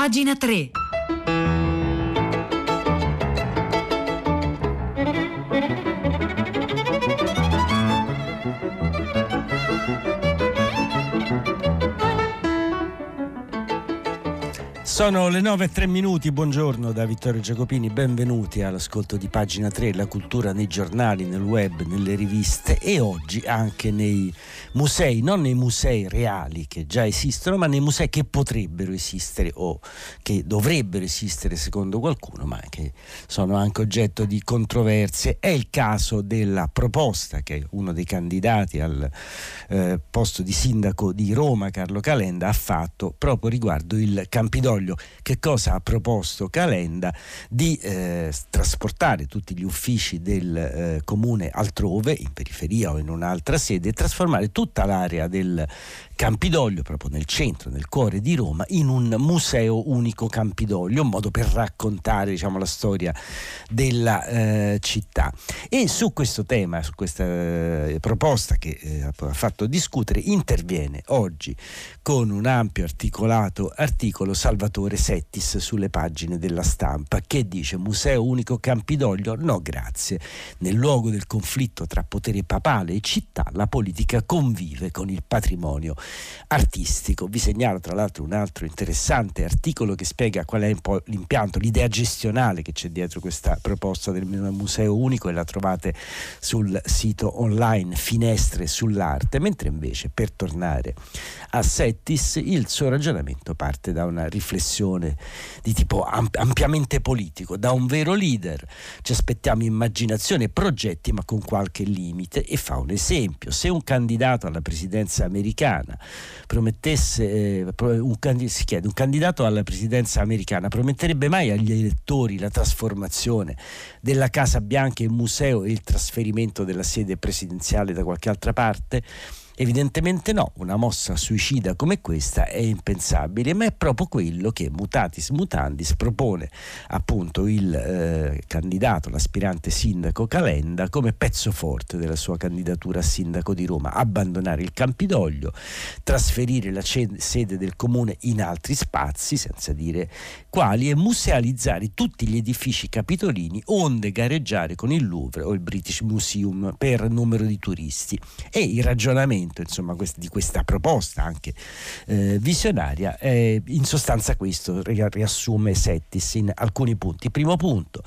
Pagina 3. Sono le 9 e 3 minuti, buongiorno da Vittorio Giacopini, benvenuti all'ascolto di pagina 3, la cultura nei giornali, nel web, nelle riviste e oggi anche nei musei, non nei musei reali che già esistono, ma nei musei che potrebbero esistere o che dovrebbero esistere secondo qualcuno, ma che sono anche oggetto di controversie. È il caso della proposta che uno dei candidati al eh, posto di sindaco di Roma, Carlo Calenda, ha fatto proprio riguardo il Campidoglio Consiglio che cosa ha proposto Calenda di eh, trasportare tutti gli uffici del eh, comune altrove, in periferia o in un'altra sede, e trasformare tutta l'area del Campidoglio, proprio nel centro, nel cuore di Roma, in un museo unico Campidoglio, un modo per raccontare diciamo, la storia della eh, città. E su questo tema, su questa eh, proposta che eh, ha fatto discutere, interviene oggi con un ampio articolato articolo Salvatore Settis sulle pagine della stampa che dice Museo unico Campidoglio? No grazie. Nel luogo del conflitto tra potere papale e città la politica convive con il patrimonio artistico. Vi segnalo tra l'altro un altro interessante articolo che spiega qual è un po' l'impianto, l'idea gestionale che c'è dietro questa proposta del museo unico e la trovate sul sito online Finestre sull'arte, mentre invece per tornare a Settis il suo ragionamento parte da una riflessione di tipo ampiamente politico, da un vero leader. Ci aspettiamo immaginazione e progetti ma con qualche limite e fa un esempio. Se un candidato alla presidenza americana promettesse, eh, un, si chiede, un candidato alla presidenza americana prometterebbe mai agli elettori la trasformazione della Casa Bianca in museo e il trasferimento della sede presidenziale da qualche altra parte? Evidentemente no, una mossa suicida come questa è impensabile, ma è proprio quello che Mutatis Mutandis propone appunto il eh, candidato, l'aspirante sindaco Calenda come pezzo forte della sua candidatura a sindaco di Roma, abbandonare il Campidoglio, trasferire la sede del comune in altri spazi, senza dire quali, e musealizzare tutti gli edifici capitolini onde gareggiare con il Louvre o il British Museum per numero di turisti. E il ragionamento ragionamento insomma, di questa proposta anche eh, visionaria, eh, in sostanza questo riassume Settis in alcuni punti. Primo punto,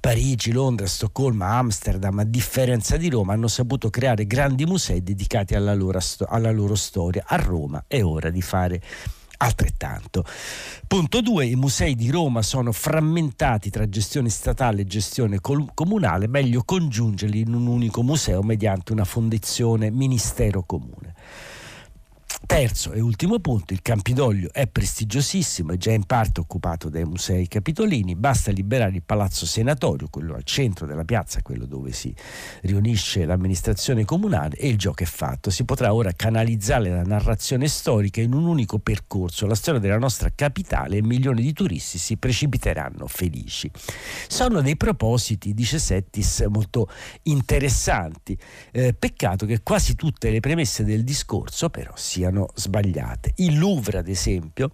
Parigi, Londra, Stoccolma, Amsterdam, a differenza di Roma, hanno saputo creare grandi musei dedicati alla loro, alla loro storia. A Roma è ora di fare altrettanto. Punto 2. I musei di Roma sono frammentati tra gestione statale e gestione comunale, meglio congiungerli in un unico museo mediante una fondazione ministero comune. Terzo e ultimo punto, il Campidoglio è prestigiosissimo, è già in parte occupato dai musei capitolini, basta liberare il Palazzo Senatorio, quello al centro della piazza, quello dove si riunisce l'amministrazione comunale e il gioco è fatto. Si potrà ora canalizzare la narrazione storica in un unico percorso, la storia della nostra capitale e milioni di turisti si precipiteranno felici. Sono dei propositi, dice Settis, molto interessanti. Eh, peccato che quasi tutte le premesse del discorso però siano siano sbagliate. Il Louvre, ad esempio,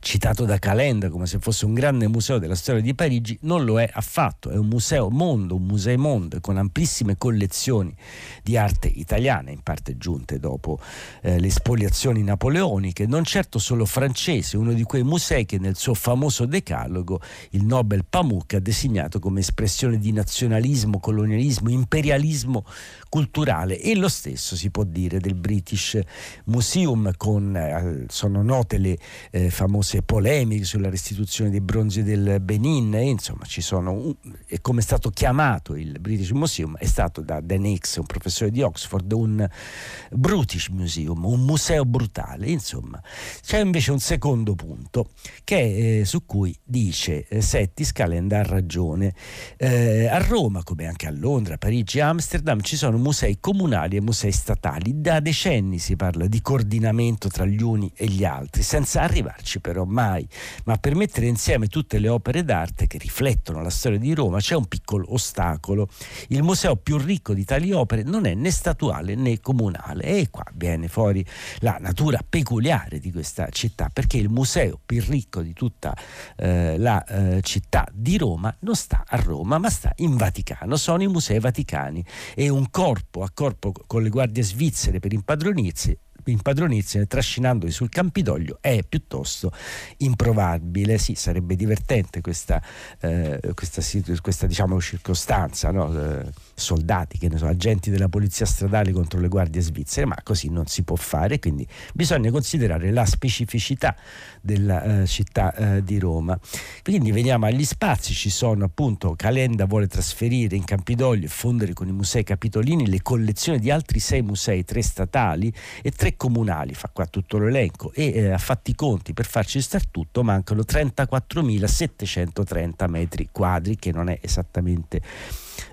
citato da Calenda come se fosse un grande museo della storia di Parigi, non lo è affatto, è un museo mondo, un museo mondo con amplissime collezioni di arte italiana, in parte giunte dopo eh, le spoliazioni napoleoniche, non certo solo francese, uno di quei musei che nel suo famoso decalogo il Nobel Pamuk ha designato come espressione di nazionalismo, colonialismo, imperialismo culturale e lo stesso si può dire del British Museum con, eh, sono note le eh, famose polemiche sulla restituzione dei bronzi del Benin, e insomma ci sono, e come è stato chiamato il British Museum, è stato da Dan Hicks, un professore di Oxford, un Brutish Museum, un museo brutale, insomma. C'è invece un secondo punto che, eh, su cui dice eh, Settis Calenda ha ragione. Eh, a Roma, come anche a Londra, Parigi Amsterdam, ci sono musei comunali e musei statali. Da decenni si parla di coordinamento tra gli uni e gli altri, senza arrivarci però mai. Ma per mettere insieme tutte le opere d'arte che riflettono la storia di Roma c'è un piccolo ostacolo. Il museo più ricco di tali opere non è né statuale né comunale e qua viene fuori la natura peculiare di questa città, perché il museo più ricco di tutta eh, la eh, città di Roma non sta a Roma, ma sta in Vaticano. Sono i musei vaticani e un corpo a corpo con le guardie svizzere per impadronirsi impadronirsi trascinandoli sul Campidoglio è piuttosto improbabile. Sì, sarebbe divertente questa, eh, questa, questa diciamo, circostanza, no? eh, soldati, che ne so, agenti della polizia stradale contro le guardie svizzere, ma così non si può fare, quindi bisogna considerare la specificità della eh, città eh, di Roma. Quindi veniamo agli spazi, ci sono appunto Calenda vuole trasferire in Campidoglio e fondere con i musei capitolini le collezioni di altri sei musei, tre statali e tre comunali, fa qua tutto l'elenco e eh, a fatti conti per farci star tutto mancano 34.730 metri quadri che non è esattamente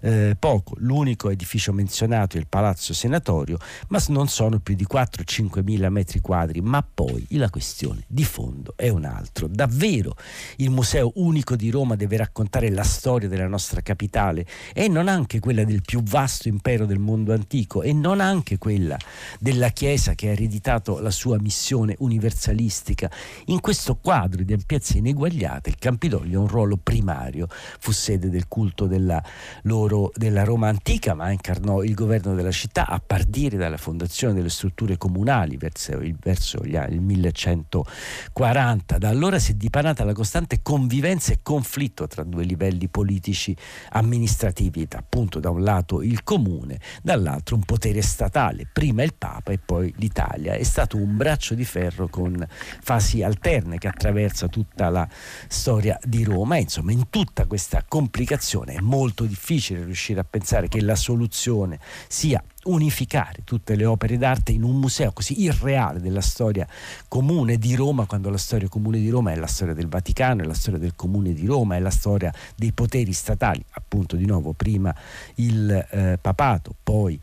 eh, poco. L'unico edificio menzionato è il Palazzo Senatorio, ma non sono più di 4-5 mila metri quadri, ma poi la questione di fondo è un altro. Davvero il Museo Unico di Roma deve raccontare la storia della nostra capitale e non anche quella del più vasto impero del mondo antico e non anche quella della Chiesa che ha ereditato la sua missione universalistica. In questo quadro di ampiezza ineguagliata il Campidoglio ha un ruolo primario, fu sede del culto della loro loro della Roma antica, ma incarnò il governo della città a partire dalla fondazione delle strutture comunali verso il, verso gli, il 1140. Da allora si è dipanata la costante convivenza e conflitto tra due livelli politici amministrativi, appunto da un lato il comune, dall'altro un potere statale, prima il Papa e poi l'Italia. È stato un braccio di ferro con fasi alterne che attraversa tutta la storia di Roma. Insomma, in tutta questa complicazione è molto difficile difficile riuscire a pensare che la soluzione sia unificare tutte le opere d'arte in un museo così irreale della storia comune di Roma, quando la storia comune di Roma è la storia del Vaticano, è la storia del comune di Roma, è la storia dei poteri statali, appunto di nuovo prima il eh, papato, poi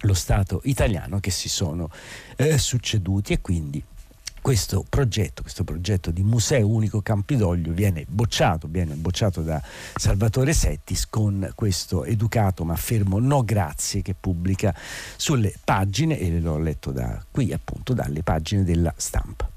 lo Stato italiano che si sono eh, succeduti e quindi questo progetto, questo progetto di Museo Unico Campidoglio viene bocciato, viene bocciato da Salvatore Settis con questo educato ma fermo no grazie che pubblica sulle pagine, e l'ho letto da qui appunto dalle pagine della stampa.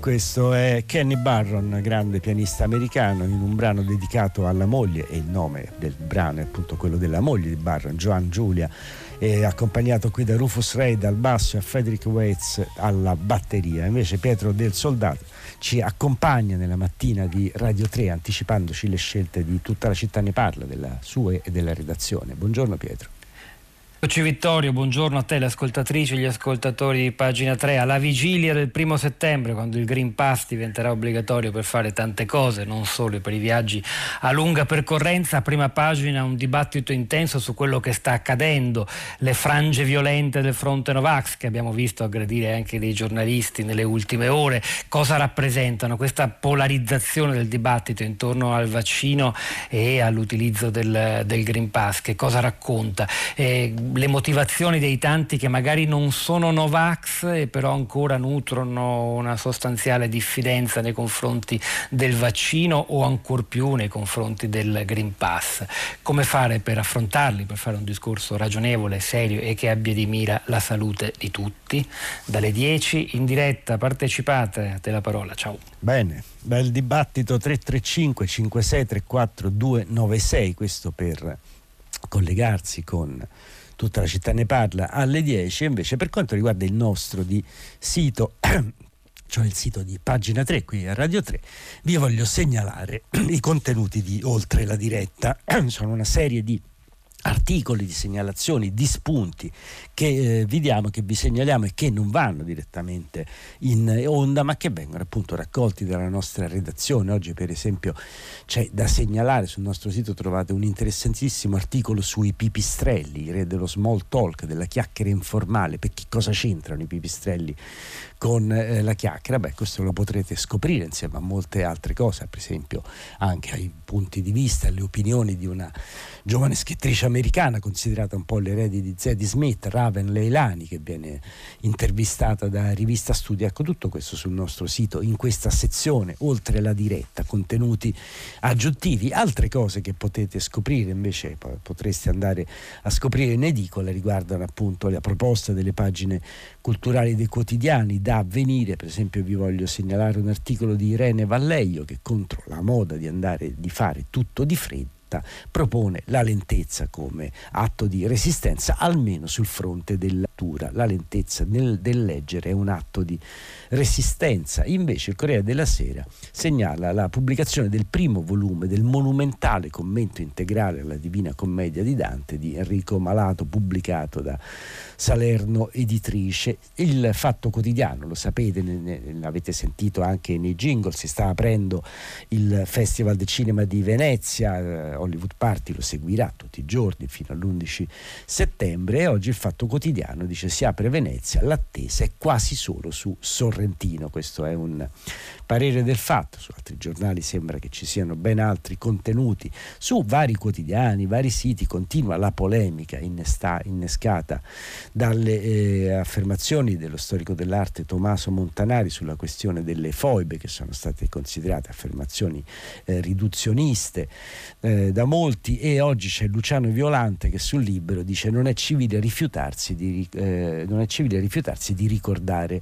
Questo è Kenny Barron, grande pianista americano, in un brano dedicato alla moglie, e il nome del brano è appunto quello della moglie di Barron, Joan Giulia, accompagnato qui da Rufus Reid al basso e Frederick Waits alla batteria. Invece Pietro del Soldato ci accompagna nella mattina di Radio 3 anticipandoci le scelte di tutta la città ne parla, della sua e della redazione. Buongiorno Pietro. Eccoci Vittorio, buongiorno a te, le ascoltatrici e gli ascoltatori di pagina 3. Alla vigilia del primo settembre, quando il Green Pass diventerà obbligatorio per fare tante cose, non solo per i viaggi a lunga percorrenza, a prima pagina un dibattito intenso su quello che sta accadendo, le frange violente del fronte Novax che abbiamo visto aggredire anche dei giornalisti nelle ultime ore, cosa rappresentano questa polarizzazione del dibattito intorno al vaccino e all'utilizzo del, del Green Pass, che cosa racconta? Eh, le motivazioni dei tanti che magari non sono Novax e però ancora nutrono una sostanziale diffidenza nei confronti del vaccino o ancor più nei confronti del Green Pass. Come fare per affrontarli, per fare un discorso ragionevole, serio e che abbia di mira la salute di tutti? Dalle 10 in diretta, partecipate, a te la parola, ciao. Bene, bel dibattito 335 5634 296, questo per collegarsi con tutta la città ne parla alle 10 invece per quanto riguarda il nostro di sito cioè il sito di pagina 3 qui a Radio 3, vi voglio segnalare i contenuti di Oltre la diretta. Sono una serie di articoli di segnalazioni, di spunti che eh, vi diamo, che vi segnaliamo e che non vanno direttamente in onda, ma che vengono appunto raccolti dalla nostra redazione. Oggi, per esempio, c'è da segnalare sul nostro sito trovate un interessantissimo articolo sui pipistrelli, i re dello small talk, della chiacchiera informale, per che cosa c'entrano i pipistrelli con eh, la chiacchiera, beh questo lo potrete scoprire insieme a molte altre cose, per esempio anche ai punti di vista, alle opinioni di una giovane scrittrice americana considerata un po' l'erede di Zadie Smith, Raven Leilani, che viene intervistata da Rivista Studio. Ecco tutto questo sul nostro sito, in questa sezione, oltre la diretta, contenuti aggiuntivi, altre cose che potete scoprire invece potreste andare a scoprire in edicola riguardano appunto la proposta delle pagine culturali dei quotidiani da avvenire, per esempio vi voglio segnalare un articolo di Irene Valleio che contro la moda di andare di fare tutto di freddo propone la lentezza come atto di resistenza, almeno sul fronte della lettura. La lentezza nel, del leggere è un atto di resistenza. Invece il Corriere della Sera segnala la pubblicazione del primo volume del monumentale commento integrale alla Divina Commedia di Dante di Enrico Malato, pubblicato da Salerno Editrice. Il Fatto Quotidiano, lo sapete, l'avete sentito anche nei jingle, si sta aprendo il Festival del Cinema di Venezia, Hollywood Party lo seguirà tutti i giorni fino all'11 settembre e oggi il Fatto Quotidiano dice si apre Venezia, l'attesa è quasi solo su Sorrentino, questo è un parere del fatto, su altri giornali sembra che ci siano ben altri contenuti, su vari quotidiani, vari siti continua la polemica innesta, innescata dalle eh, affermazioni dello storico dell'arte Tommaso Montanari sulla questione delle foibe che sono state considerate affermazioni eh, riduzioniste eh, da molti e oggi c'è Luciano Violante che sul libro dice non è civile rifiutarsi di, eh, non è civile rifiutarsi di ricordare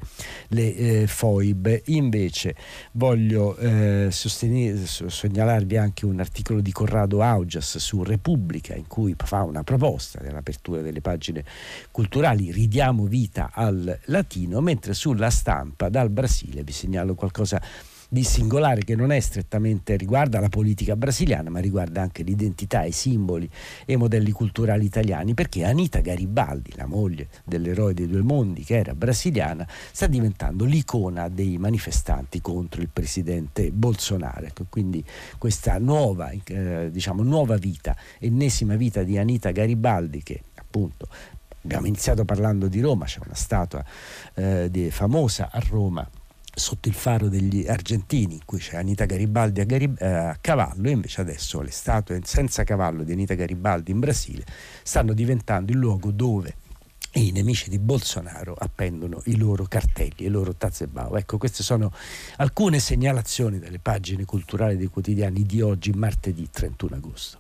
le eh, foibe. Invece voglio eh, segnalarvi anche un articolo di Corrado Augias su Repubblica in cui fa una proposta dell'apertura delle pagine culturali, ridiamo vita al latino, mentre sulla stampa dal Brasile vi segnalo qualcosa di singolare che non è strettamente riguarda la politica brasiliana, ma riguarda anche l'identità, i simboli e i modelli culturali italiani, perché Anita Garibaldi, la moglie dell'eroe dei due mondi che era brasiliana, sta diventando l'icona dei manifestanti contro il presidente Bolsonaro. Ecco, quindi questa nuova, eh, diciamo, nuova vita, ennesima vita di Anita Garibaldi che appunto abbiamo iniziato parlando di Roma, c'è una statua eh, di, famosa a Roma sotto il faro degli argentini in cui c'è Anita Garibaldi a, Garib- eh, a, cavallo e invece adesso le statue senza cavallo di Anita Garibaldi in Brasile stanno diventando il luogo dove i nemici di Bolsonaro appendono i loro cartelli, i loro tazzebao. Ecco, queste sono alcune segnalazioni dalle pagine culturali dei quotidiani di oggi, martedì 31 agosto.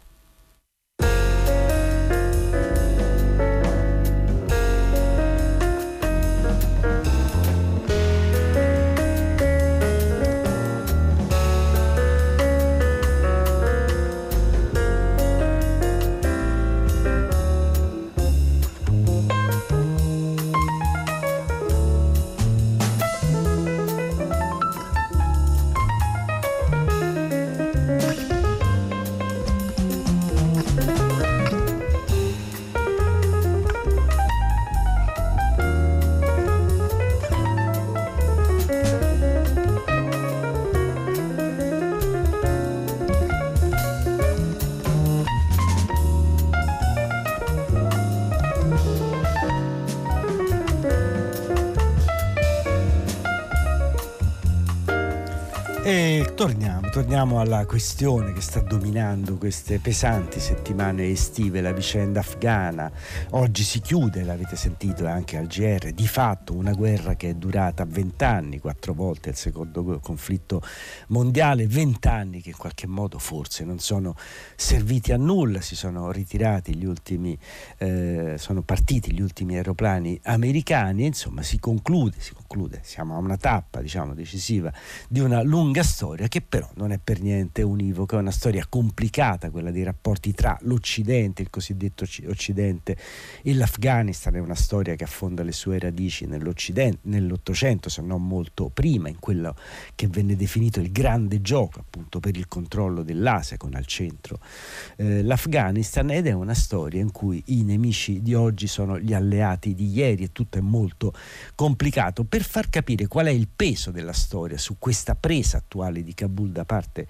Torniamo, alla questione che sta dominando queste pesanti settimane estive, la vicenda afghana. Oggi si chiude, l'avete sentito anche al GR, di fatto una guerra che è durata vent'anni, quattro volte il secondo conflitto mondiale, vent'anni che in qualche modo forse non sono serviti a nulla, si sono ritirati gli ultimi, eh, sono partiti gli ultimi aeroplani americani, insomma si conclude, si conclude, siamo a una tappa diciamo decisiva di una lunga storia che però non è per niente univoca, è una storia complicata quella dei rapporti tra l'Occidente, il cosiddetto Occidente e l'Afghanistan, è una storia che affonda le sue radici nell'Ottocento, se non molto prima, in quello che venne definito il grande gioco appunto per il controllo dell'Asia con al centro eh, l'Afghanistan ed è una storia in cui i nemici di oggi sono gli alleati di ieri e tutto è molto complicato. per far capire qual è il peso della storia su questa presa attuali di Kabul da parte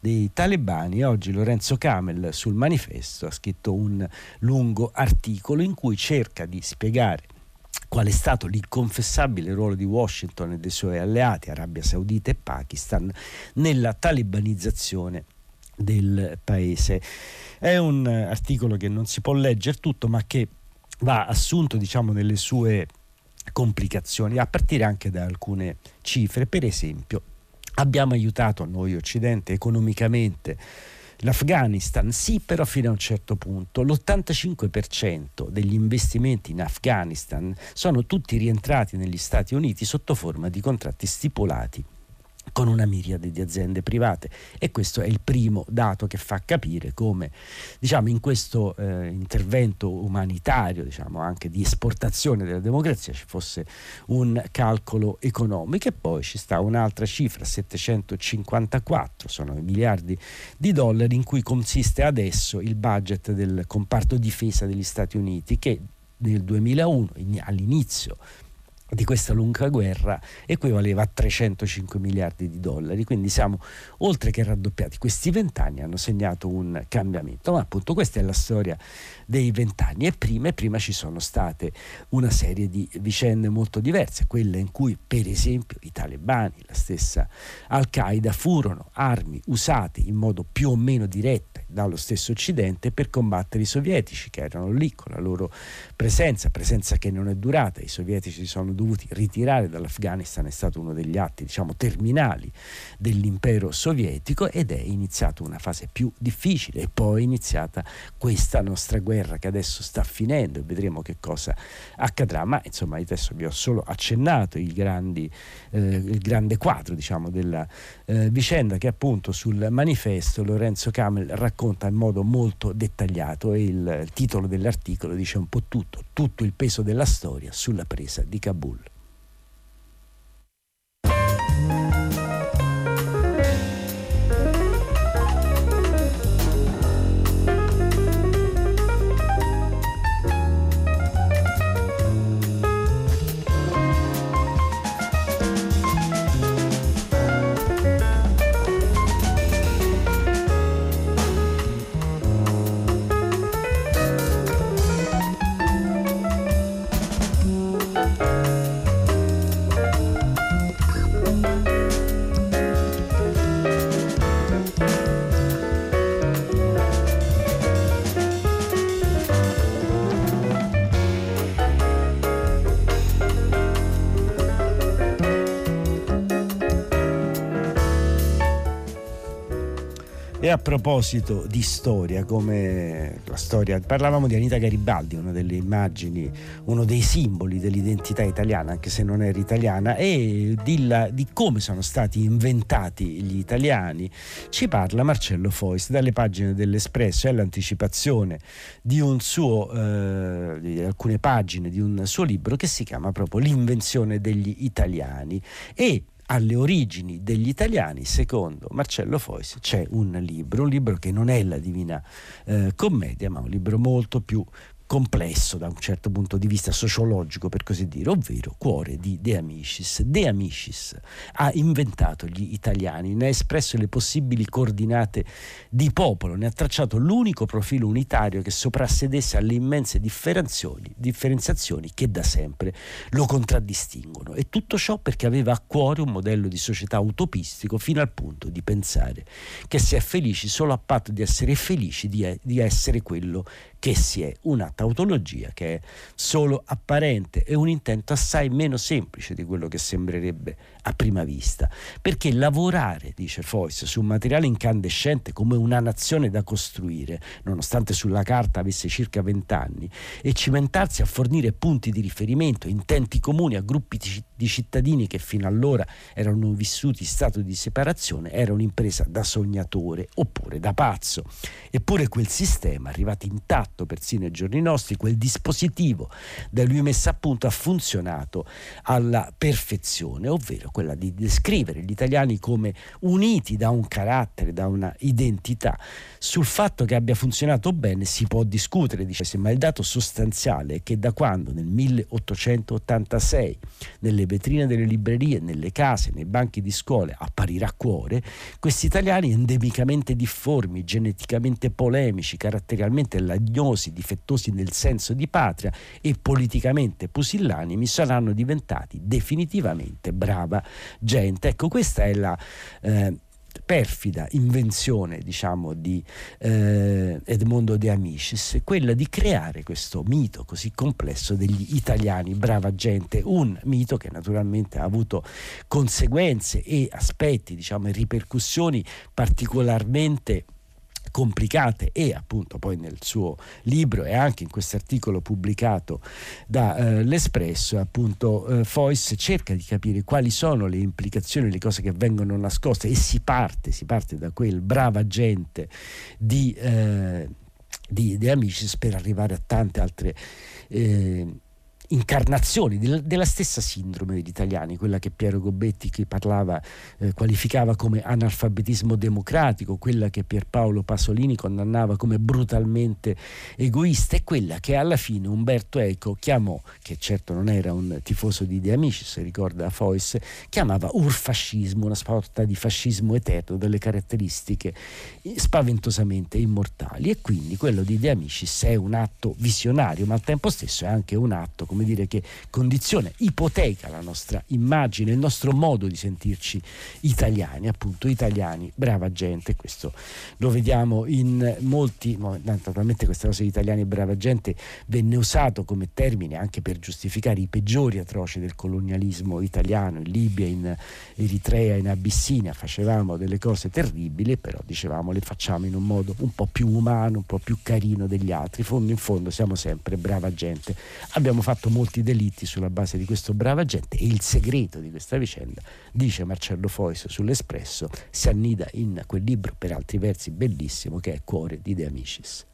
dei talebani, oggi Lorenzo Camel sul manifesto ha scritto un lungo articolo in cui cerca di spiegare qual è stato l'inconfessabile ruolo di Washington e dei suoi alleati, Arabia Saudita e Pakistan, nella talibanizzazione del paese. È un articolo che non si può leggere tutto, ma che va assunto diciamo, nelle sue complicazioni, a partire anche da alcune cifre. Per esempio, Abbiamo aiutato noi Occidente economicamente l'Afghanistan, sì, però fino a un certo punto. L'85% degli investimenti in Afghanistan sono tutti rientrati negli Stati Uniti sotto forma di contratti stipulati con una miriade di aziende private. E questo è il primo dato che fa capire come diciamo, in questo eh, intervento umanitario diciamo, anche di esportazione della democrazia ci fosse un calcolo economico. E poi ci sta un'altra cifra 754 sono i miliardi di dollari in cui consiste adesso il budget del comparto difesa degli Stati Uniti che nel 2001 all'inizio di questa lunga guerra equivaleva a 305 miliardi di dollari, quindi siamo oltre che raddoppiati. Questi vent'anni hanno segnato un cambiamento, ma appunto questa è la storia dei vent'anni e prima e prima ci sono state una serie di vicende molto diverse, quelle in cui per esempio i talebani, la stessa Al-Qaeda furono armi usate in modo più o meno diretto dallo stesso Occidente per combattere i sovietici che erano lì con la loro presenza, presenza che non è durata, i sovietici si sono dovuti ritirare dall'Afghanistan, è stato uno degli atti diciamo terminali dell'impero sovietico ed è iniziata una fase più difficile. E poi è iniziata questa nostra guerra che adesso sta finendo e vedremo che cosa accadrà, ma insomma adesso vi ho solo accennato grandi, eh, il grande quadro diciamo della eh, vicenda che appunto sul manifesto Lorenzo Camel racconta in modo molto dettagliato e il, il titolo dell'articolo dice un po' tutto, tutto il peso della storia sulla presa di Kabul. A proposito di storia, come la storia, parlavamo di Anita Garibaldi, una delle immagini, uno dei simboli dell'identità italiana, anche se non era italiana, e di, la, di come sono stati inventati gli italiani, ci parla Marcello Fois dalle pagine dell'Espresso, è l'anticipazione di suo, eh, di alcune pagine di un suo libro che si chiama proprio L'invenzione degli italiani. E alle origini degli italiani, secondo Marcello Fois, c'è un libro, un libro che non è la Divina eh, Commedia, ma un libro molto più complesso da un certo punto di vista sociologico, per così dire, ovvero Cuore di De Amicis. De Amicis ha inventato gli italiani, ne ha espresso le possibili coordinate di popolo, ne ha tracciato l'unico profilo unitario che soprassedesse alle immense differenziazioni che da sempre lo contraddistinguono. E tutto ciò perché aveva a cuore un modello di società utopistico fino al punto di pensare che si è felici solo a patto di essere felici di, di essere quello che si è una tautologia che è solo apparente e un intento assai meno semplice di quello che sembrerebbe a prima vista, perché lavorare, dice Foyce, su un materiale incandescente come una nazione da costruire, nonostante sulla carta avesse circa vent'anni, e cimentarsi a fornire punti di riferimento, intenti comuni a gruppi di cittadini che fino allora erano vissuti in stato di separazione, era un'impresa da sognatore oppure da pazzo. Eppure quel sistema, arrivato intatto persino ai giorni nostri, quel dispositivo da lui messo a punto ha funzionato alla perfezione, ovvero quella di descrivere gli italiani come uniti da un carattere, da una identità. Sul fatto che abbia funzionato bene si può discutere, dice, ma il dato sostanziale è che da quando nel 1886 nelle vetrine delle librerie, nelle case, nei banchi di scuole apparirà cuore, questi italiani endemicamente difformi, geneticamente polemici, caratterialmente lagnosi, difettosi nel senso di patria e politicamente pusillanimi saranno diventati definitivamente brava gente. Ecco, questa è la... Eh, perfida invenzione diciamo di eh, Edmondo De Amicis quella di creare questo mito così complesso degli italiani brava gente un mito che naturalmente ha avuto conseguenze e aspetti diciamo e ripercussioni particolarmente complicate e appunto poi nel suo libro e anche in questo articolo pubblicato dall'Espresso eh, appunto eh, Foyce cerca di capire quali sono le implicazioni, le cose che vengono nascoste e si parte, si parte da quel brava gente di, eh, di, di Amicis per arrivare a tante altre eh, incarnazioni della stessa sindrome degli italiani, quella che Piero Gobetti che parlava, eh, qualificava come analfabetismo democratico, quella che Pierpaolo Pasolini condannava come brutalmente egoista e quella che alla fine Umberto Eco chiamò, che certo non era un tifoso di De Amicis, ricorda Foyce, chiamava urfascismo, una sorta di fascismo eterno delle caratteristiche spaventosamente immortali. E quindi quello di De Amicis è un atto visionario, ma al tempo stesso è anche un atto come come dire, che condiziona, ipoteca la nostra immagine, il nostro modo di sentirci italiani, appunto italiani, brava gente, questo lo vediamo in molti, naturalmente questa cosa di italiani brava gente venne usato come termine anche per giustificare i peggiori atroci del colonialismo italiano, in Libia, in Eritrea, in Abissinia, facevamo delle cose terribili, però dicevamo le facciamo in un modo un po' più umano, un po' più carino degli altri, fondo in fondo siamo sempre brava gente, abbiamo fatto molti delitti sulla base di questo brava gente e il segreto di questa vicenda, dice Marcello Fois sull'Espresso, si annida in quel libro per altri versi bellissimo che è Cuore di De Amicis.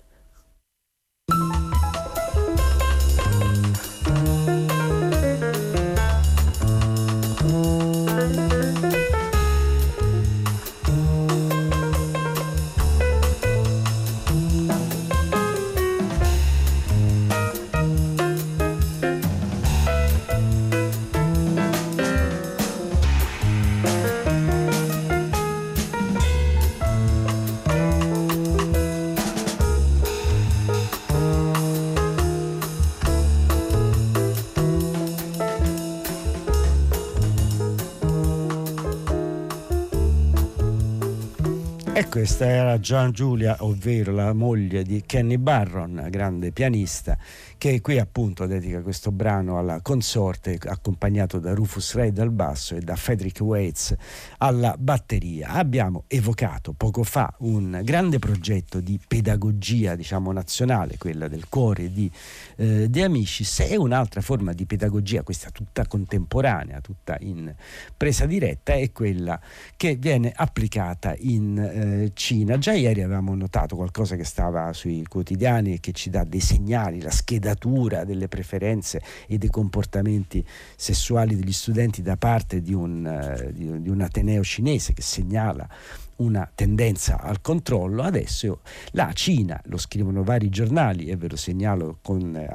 Questa era Gian Giulia, ovvero la moglie di Kenny Barron, grande pianista, che qui appunto dedica questo brano alla consorte, accompagnato da Rufus Reid al basso e da Frederick Waits alla batteria. Abbiamo evocato poco fa un grande progetto di pedagogia, diciamo nazionale, quella del cuore di eh, De Amicis, e un'altra forma di pedagogia, questa tutta contemporanea, tutta in presa diretta, è quella che viene applicata in eh, Cina. Già ieri avevamo notato qualcosa che stava sui quotidiani e che ci dà dei segnali, la schedatura delle preferenze e dei comportamenti sessuali degli studenti da parte di un, di, di un ateneo cinese che segnala una tendenza al controllo. Adesso la Cina, lo scrivono vari giornali, e ve lo segnalo con,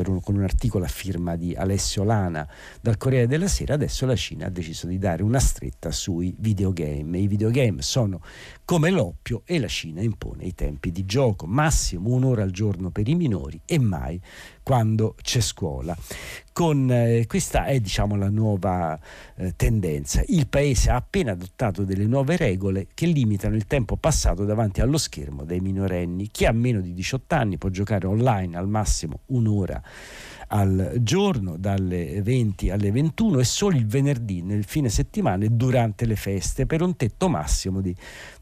con un articolo a firma di Alessio Lana dal Corriere della Sera, adesso la Cina ha deciso di dare una stretta sui videogame. I videogame sono come l'oppio e la Cina impone i tempi di gioco, massimo un'ora al giorno per i minori e mai quando c'è scuola. Con, eh, questa è diciamo, la nuova eh, tendenza. Il Paese ha appena adottato delle nuove regole che limitano il tempo passato davanti allo schermo dai minorenni. Chi ha meno di 18 anni può giocare online al massimo un'ora al giorno dalle 20 alle 21 e solo il venerdì nel fine settimana e durante le feste per un tetto massimo di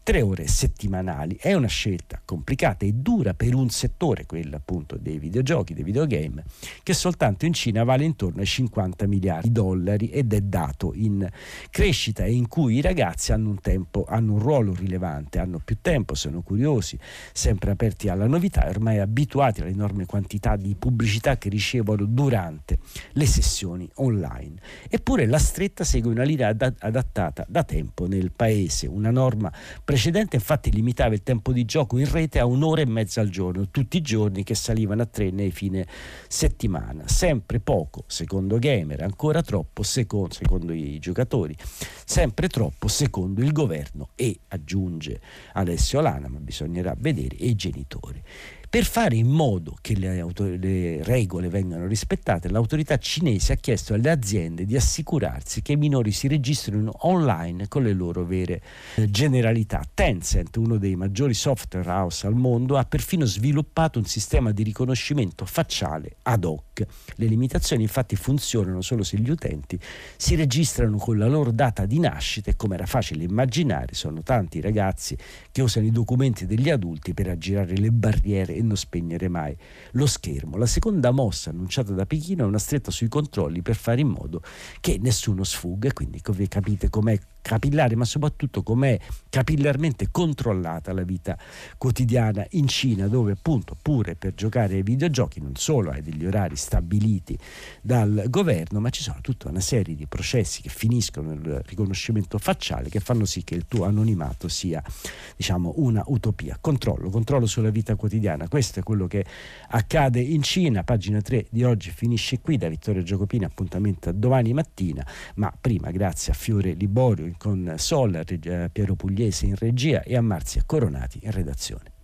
tre ore settimanali. È una scelta complicata e dura per un settore, quello appunto dei videogiochi, dei videogame, che soltanto in Cina vale intorno ai 50 miliardi di dollari ed è dato in crescita e in cui i ragazzi hanno un tempo, hanno un ruolo rilevante, hanno più tempo, sono curiosi, sempre aperti alla novità e ormai abituati all'enorme quantità di pubblicità che ricevono durante le sessioni online. Eppure la stretta segue una linea adattata da tempo nel paese, una norma precedente infatti limitava il tempo di gioco in rete a un'ora e mezza al giorno, tutti i giorni che salivano a tre nei fine settimana. Sempre poco, secondo Gamer, ancora troppo, secondo, secondo i giocatori, sempre troppo, secondo il governo e, aggiunge Alessio Lana, ma bisognerà vedere, i genitori. Per fare in modo che le, autor- le, regole vengano rispettate, l'autorità cinese ha chiesto alle aziende di assicurarsi che i minori si registrino online con le loro vere eh, generalità. Tencent, uno dei maggiori software house al mondo, ha perfino sviluppato un sistema di riconoscimento facciale ad hoc. Le limitazioni infatti funzionano solo se gli utenti si registrano con la loro data di nascita e come era facile immaginare sono tanti ragazzi che usano i documenti degli adulti per aggirare le barriere e non spegnere mai lo schermo. La seconda mossa annunciata da Pechino è una stretta sui controlli per fare in modo che nessuno sfugga, quindi capite com'è capillare, ma soprattutto com'è capillarmente controllata la vita quotidiana in Cina, dove appunto pure per giocare ai videogiochi non solo hai degli orari stabiliti dal governo, ma ci sono tutta una serie di processi che finiscono nel riconoscimento facciale che fanno sì che il tuo anonimato sia diciamo una utopia. Controllo, controllo sulla vita quotidiana, questo è quello che accade in Cina, pagina 3 di oggi finisce qui da Vittorio Giacopini, appuntamento a domani mattina, ma prima grazie a Fiore Liborio con Solar, Piero Pugliese in regia e a Marzia Coronati in redazione.